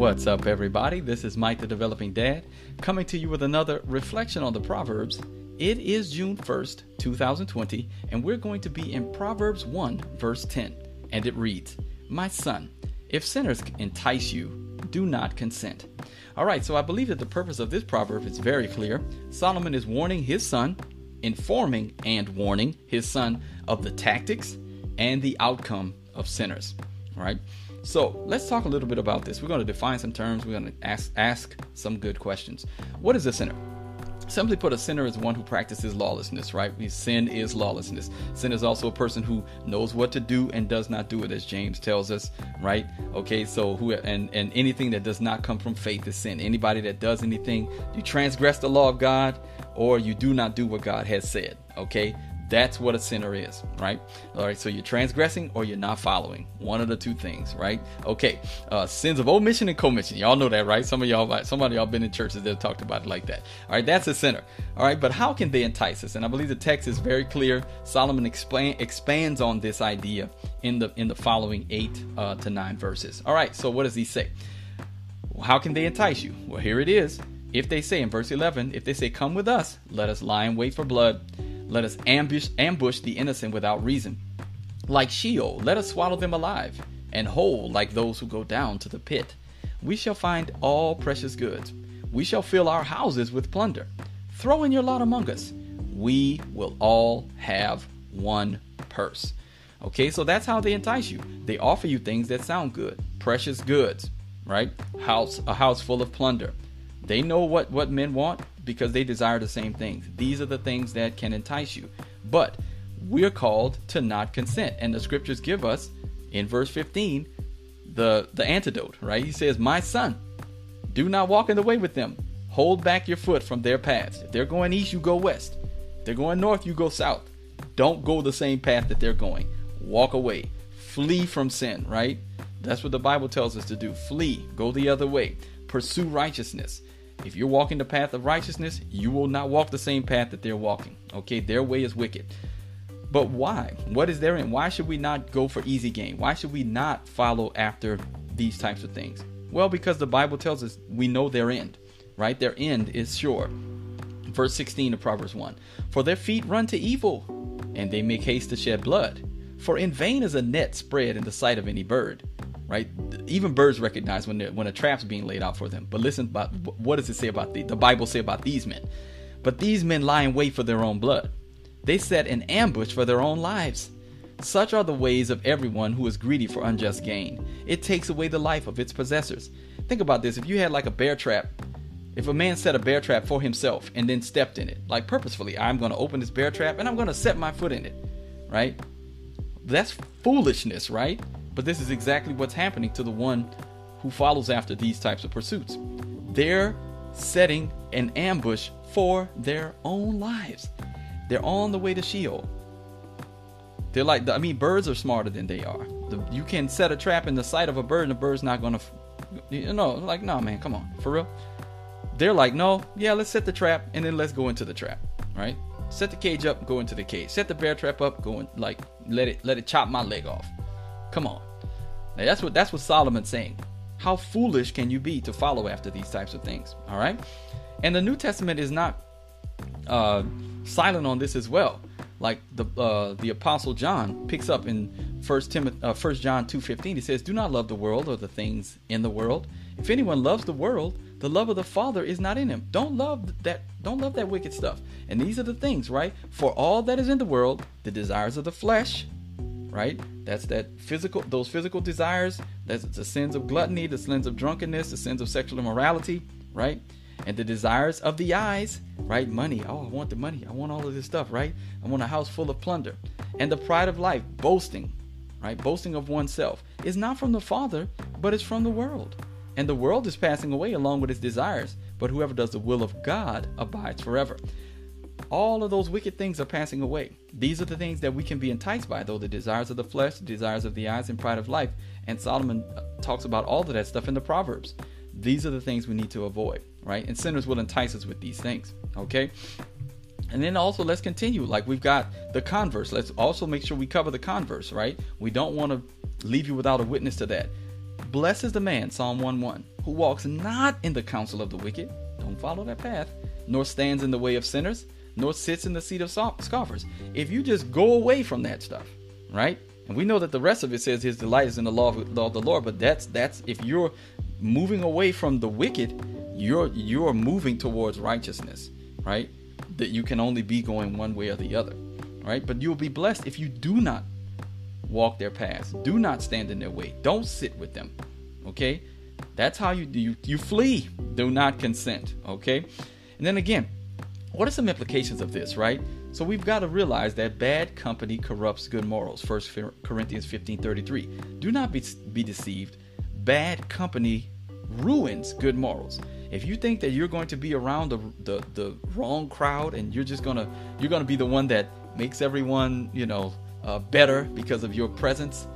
What's up, everybody? This is Mike, the Developing Dad, coming to you with another reflection on the Proverbs. It is June 1st, 2020, and we're going to be in Proverbs 1, verse 10. And it reads, My son, if sinners entice you, do not consent. All right, so I believe that the purpose of this proverb is very clear. Solomon is warning his son, informing and warning his son of the tactics and the outcome of sinners. All right. So let's talk a little bit about this. We're going to define some terms. We're going to ask ask some good questions. What is a sinner? Simply put, a sinner is one who practices lawlessness, right? Sin is lawlessness. Sin is also a person who knows what to do and does not do it, as James tells us, right? Okay, so who and and anything that does not come from faith is sin. Anybody that does anything, you transgress the law of God, or you do not do what God has said. Okay, that's what a sinner is, right? All right, so you're transgressing or you're not following. One of the two things, right? Okay, uh, sins of omission and commission. Y'all know that, right? Some of y'all, some of y'all been in churches that talked about it like that. All right, that's a sinner. All right, but how can they entice us? And I believe the text is very clear. Solomon explain, expands on this idea in the in the following eight uh, to nine verses. All right, so what does he say? How can they entice you? Well, here it is. If they say in verse 11, if they say, Come with us, let us lie in wait for blood let us ambush, ambush the innocent without reason. Like Sheol, let us swallow them alive, and whole like those who go down to the pit. We shall find all precious goods. We shall fill our houses with plunder. Throw in your lot among us. We will all have one purse. Okay, so that's how they entice you. They offer you things that sound good, precious goods, right? House, a house full of plunder. They know what what men want because they desire the same things. These are the things that can entice you. But we're called to not consent. And the scriptures give us in verse 15 the the antidote, right? He says, "My son, do not walk in the way with them. Hold back your foot from their paths. If they're going east, you go west. If they're going north, you go south. Don't go the same path that they're going. Walk away. Flee from sin, right? That's what the Bible tells us to do. Flee. Go the other way. Pursue righteousness. If you're walking the path of righteousness, you will not walk the same path that they're walking. Okay, their way is wicked. But why? What is their end? Why should we not go for easy gain? Why should we not follow after these types of things? Well, because the Bible tells us we know their end, right? Their end is sure. Verse 16 of Proverbs 1 For their feet run to evil, and they make haste to shed blood. For in vain is a net spread in the sight of any bird right? Even birds recognize when when a trap's being laid out for them. But listen about what does it say about the the Bible say about these men? But these men lie in wait for their own blood. They set an ambush for their own lives. Such are the ways of everyone who is greedy for unjust gain. It takes away the life of its possessors. Think about this. If you had like a bear trap, if a man set a bear trap for himself and then stepped in it, like purposefully, I'm going to open this bear trap and I'm going to set my foot in it, right? That's foolishness, right? But this is exactly what's happening to the one who follows after these types of pursuits. They're setting an ambush for their own lives. They're on the way to Sheol. They're like, I mean, birds are smarter than they are. The, you can set a trap in the sight of a bird, and the bird's not gonna, you know, like, no, man, come on, for real. They're like, no, yeah, let's set the trap, and then let's go into the trap, right? Set the cage up, go into the cage. Set the bear trap up, go in, like, let it, let it chop my leg off. Come on. Now that's what that's what Solomon's saying. How foolish can you be to follow after these types of things? All right, and the New Testament is not uh, silent on this as well. Like the uh, the Apostle John picks up in First Timothy, uh, First John two fifteen. He says, "Do not love the world or the things in the world. If anyone loves the world, the love of the Father is not in him. Don't love that. Don't love that wicked stuff. And these are the things, right? For all that is in the world, the desires of the flesh, right? That's that physical, those physical desires. That's the sins of gluttony, the sins of drunkenness, the sins of sexual immorality, right? And the desires of the eyes, right? Money. Oh, I want the money. I want all of this stuff, right? I want a house full of plunder. And the pride of life, boasting, right? Boasting of oneself is not from the Father, but it's from the world. And the world is passing away along with its desires, but whoever does the will of God abides forever all of those wicked things are passing away. These are the things that we can be enticed by, though the desires of the flesh, the desires of the eyes, and pride of life. And Solomon uh, talks about all of that stuff in the Proverbs. These are the things we need to avoid, right? And sinners will entice us with these things, okay? And then also, let's continue. Like we've got the converse. Let's also make sure we cover the converse, right? We don't want to leave you without a witness to that. Blessed is the man, Psalm 1 1, who walks not in the counsel of the wicked, don't follow that path, nor stands in the way of sinners, nor sits in the seat of scoffers. If you just go away from that stuff, right? And we know that the rest of it says his delight is in the law of, law of the Lord, but that's that's if you're moving away from the wicked, you're you're moving towards righteousness, right? That you can only be going one way or the other, right? But you'll be blessed if you do not walk their paths. Do not stand in their way. Don't sit with them. Okay? That's how you you you flee. Do not consent. Okay? And then again, what are some implications of this, right? So we've got to realize that bad company corrupts good morals. 1 Corinthians 15:33. Do not be, be deceived. Bad company ruins good morals. If you think that you're going to be around the, the, the wrong crowd and you're just gonna you're gonna be the one that makes everyone you know uh, better because of your presence,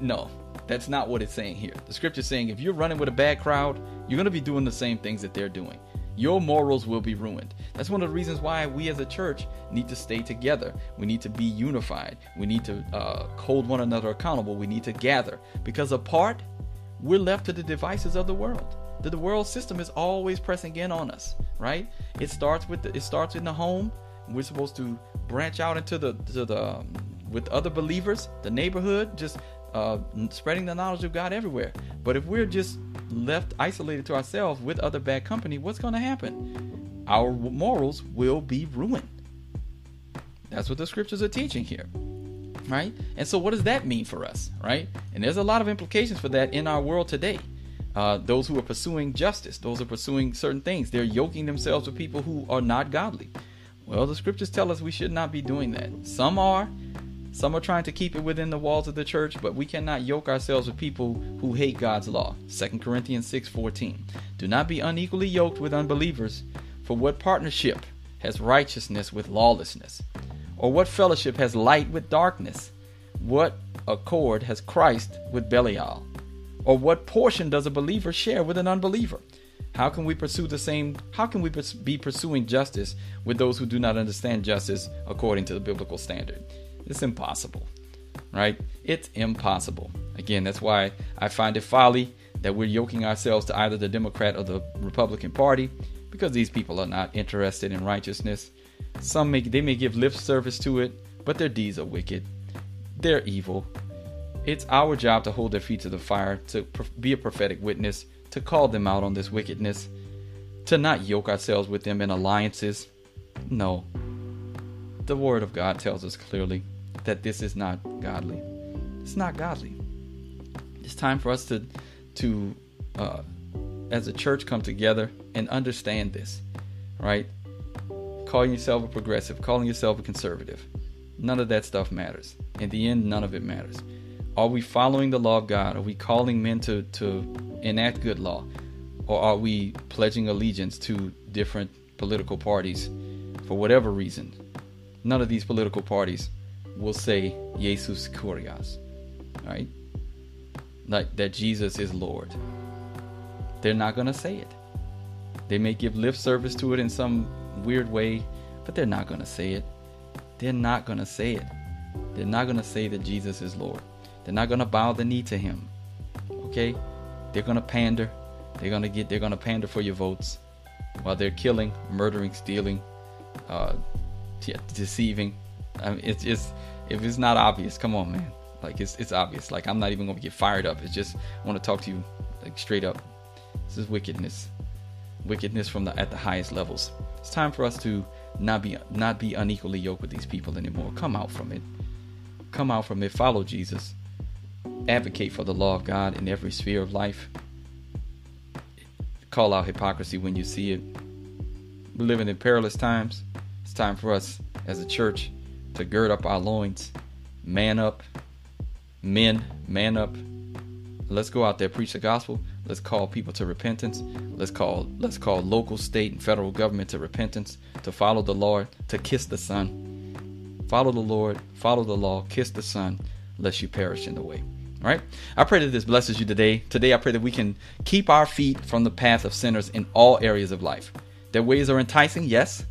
no, that's not what it's saying here. The scripture's saying if you're running with a bad crowd, you're gonna be doing the same things that they're doing your morals will be ruined. That's one of the reasons why we as a church need to stay together. We need to be unified. We need to uh, hold one another accountable. We need to gather because apart, we're left to the devices of the world. The, the world system is always pressing in on us, right? It starts with the, it starts in the home. We're supposed to branch out into the to the um, with other believers, the neighborhood, just uh, spreading the knowledge of God everywhere. But if we're just left isolated to ourselves with other bad company, what's going to happen? Our morals will be ruined. That's what the scriptures are teaching here. Right? And so, what does that mean for us? Right? And there's a lot of implications for that in our world today. Uh, those who are pursuing justice, those who are pursuing certain things, they're yoking themselves with people who are not godly. Well, the scriptures tell us we should not be doing that. Some are, some are trying to keep it within the walls of the church, but we cannot yoke ourselves with people who hate God's law. 2 Corinthians 6:14. Do not be unequally yoked with unbelievers, for what partnership has righteousness with lawlessness? Or what fellowship has light with darkness? What accord has Christ with Belial? Or what portion does a believer share with an unbeliever? How can we pursue the same how can we be pursuing justice with those who do not understand justice according to the biblical standard? It's impossible, right? It's impossible. Again, that's why I find it folly that we're yoking ourselves to either the Democrat or the Republican Party because these people are not interested in righteousness. Some may they may give lip service to it, but their deeds are wicked. They're evil. It's our job to hold their feet to the fire, to be a prophetic witness, to call them out on this wickedness, to not yoke ourselves with them in alliances. No. The Word of God tells us clearly that this is not godly. It's not godly. It's time for us to, to uh, as a church, come together and understand this, right? Calling yourself a progressive, calling yourself a conservative, none of that stuff matters. In the end, none of it matters. Are we following the law of God? Are we calling men to, to enact good law? Or are we pledging allegiance to different political parties for whatever reason? None of these political parties will say Jesus Kurios, right? Like that Jesus is Lord. They're not going to say it. They may give lip service to it in some weird way, but they're not going to say it. They're not going to say it. They're not going to say that Jesus is Lord. They're not going to bow the knee to him. Okay? They're going to pander. They're going to get they're going to pander for your votes while they're killing, murdering, stealing, uh, deceiving, I mean, it's just if it's not obvious, come on, man. Like it's it's obvious. Like I'm not even gonna get fired up. It's just I want to talk to you like straight up. This is wickedness, wickedness from the at the highest levels. It's time for us to not be not be unequally yoked with these people anymore. Come out from it. Come out from it. Follow Jesus. Advocate for the law of God in every sphere of life. Call out hypocrisy when you see it. We're living in perilous times. It's time for us as a church to gird up our loins, man up, men, man up. Let's go out there preach the gospel. Let's call people to repentance. Let's call let's call local, state, and federal government to repentance, to follow the Lord, to kiss the Son. Follow the Lord, follow the law, kiss the Son, lest you perish in the way. All right? I pray that this blesses you today. Today I pray that we can keep our feet from the path of sinners in all areas of life. Their ways are enticing, yes,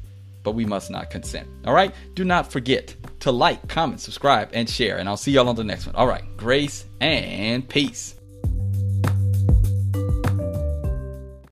but we must not consent. All right? Do not forget to like, comment, subscribe, and share. And I'll see y'all on the next one. All right. Grace and peace.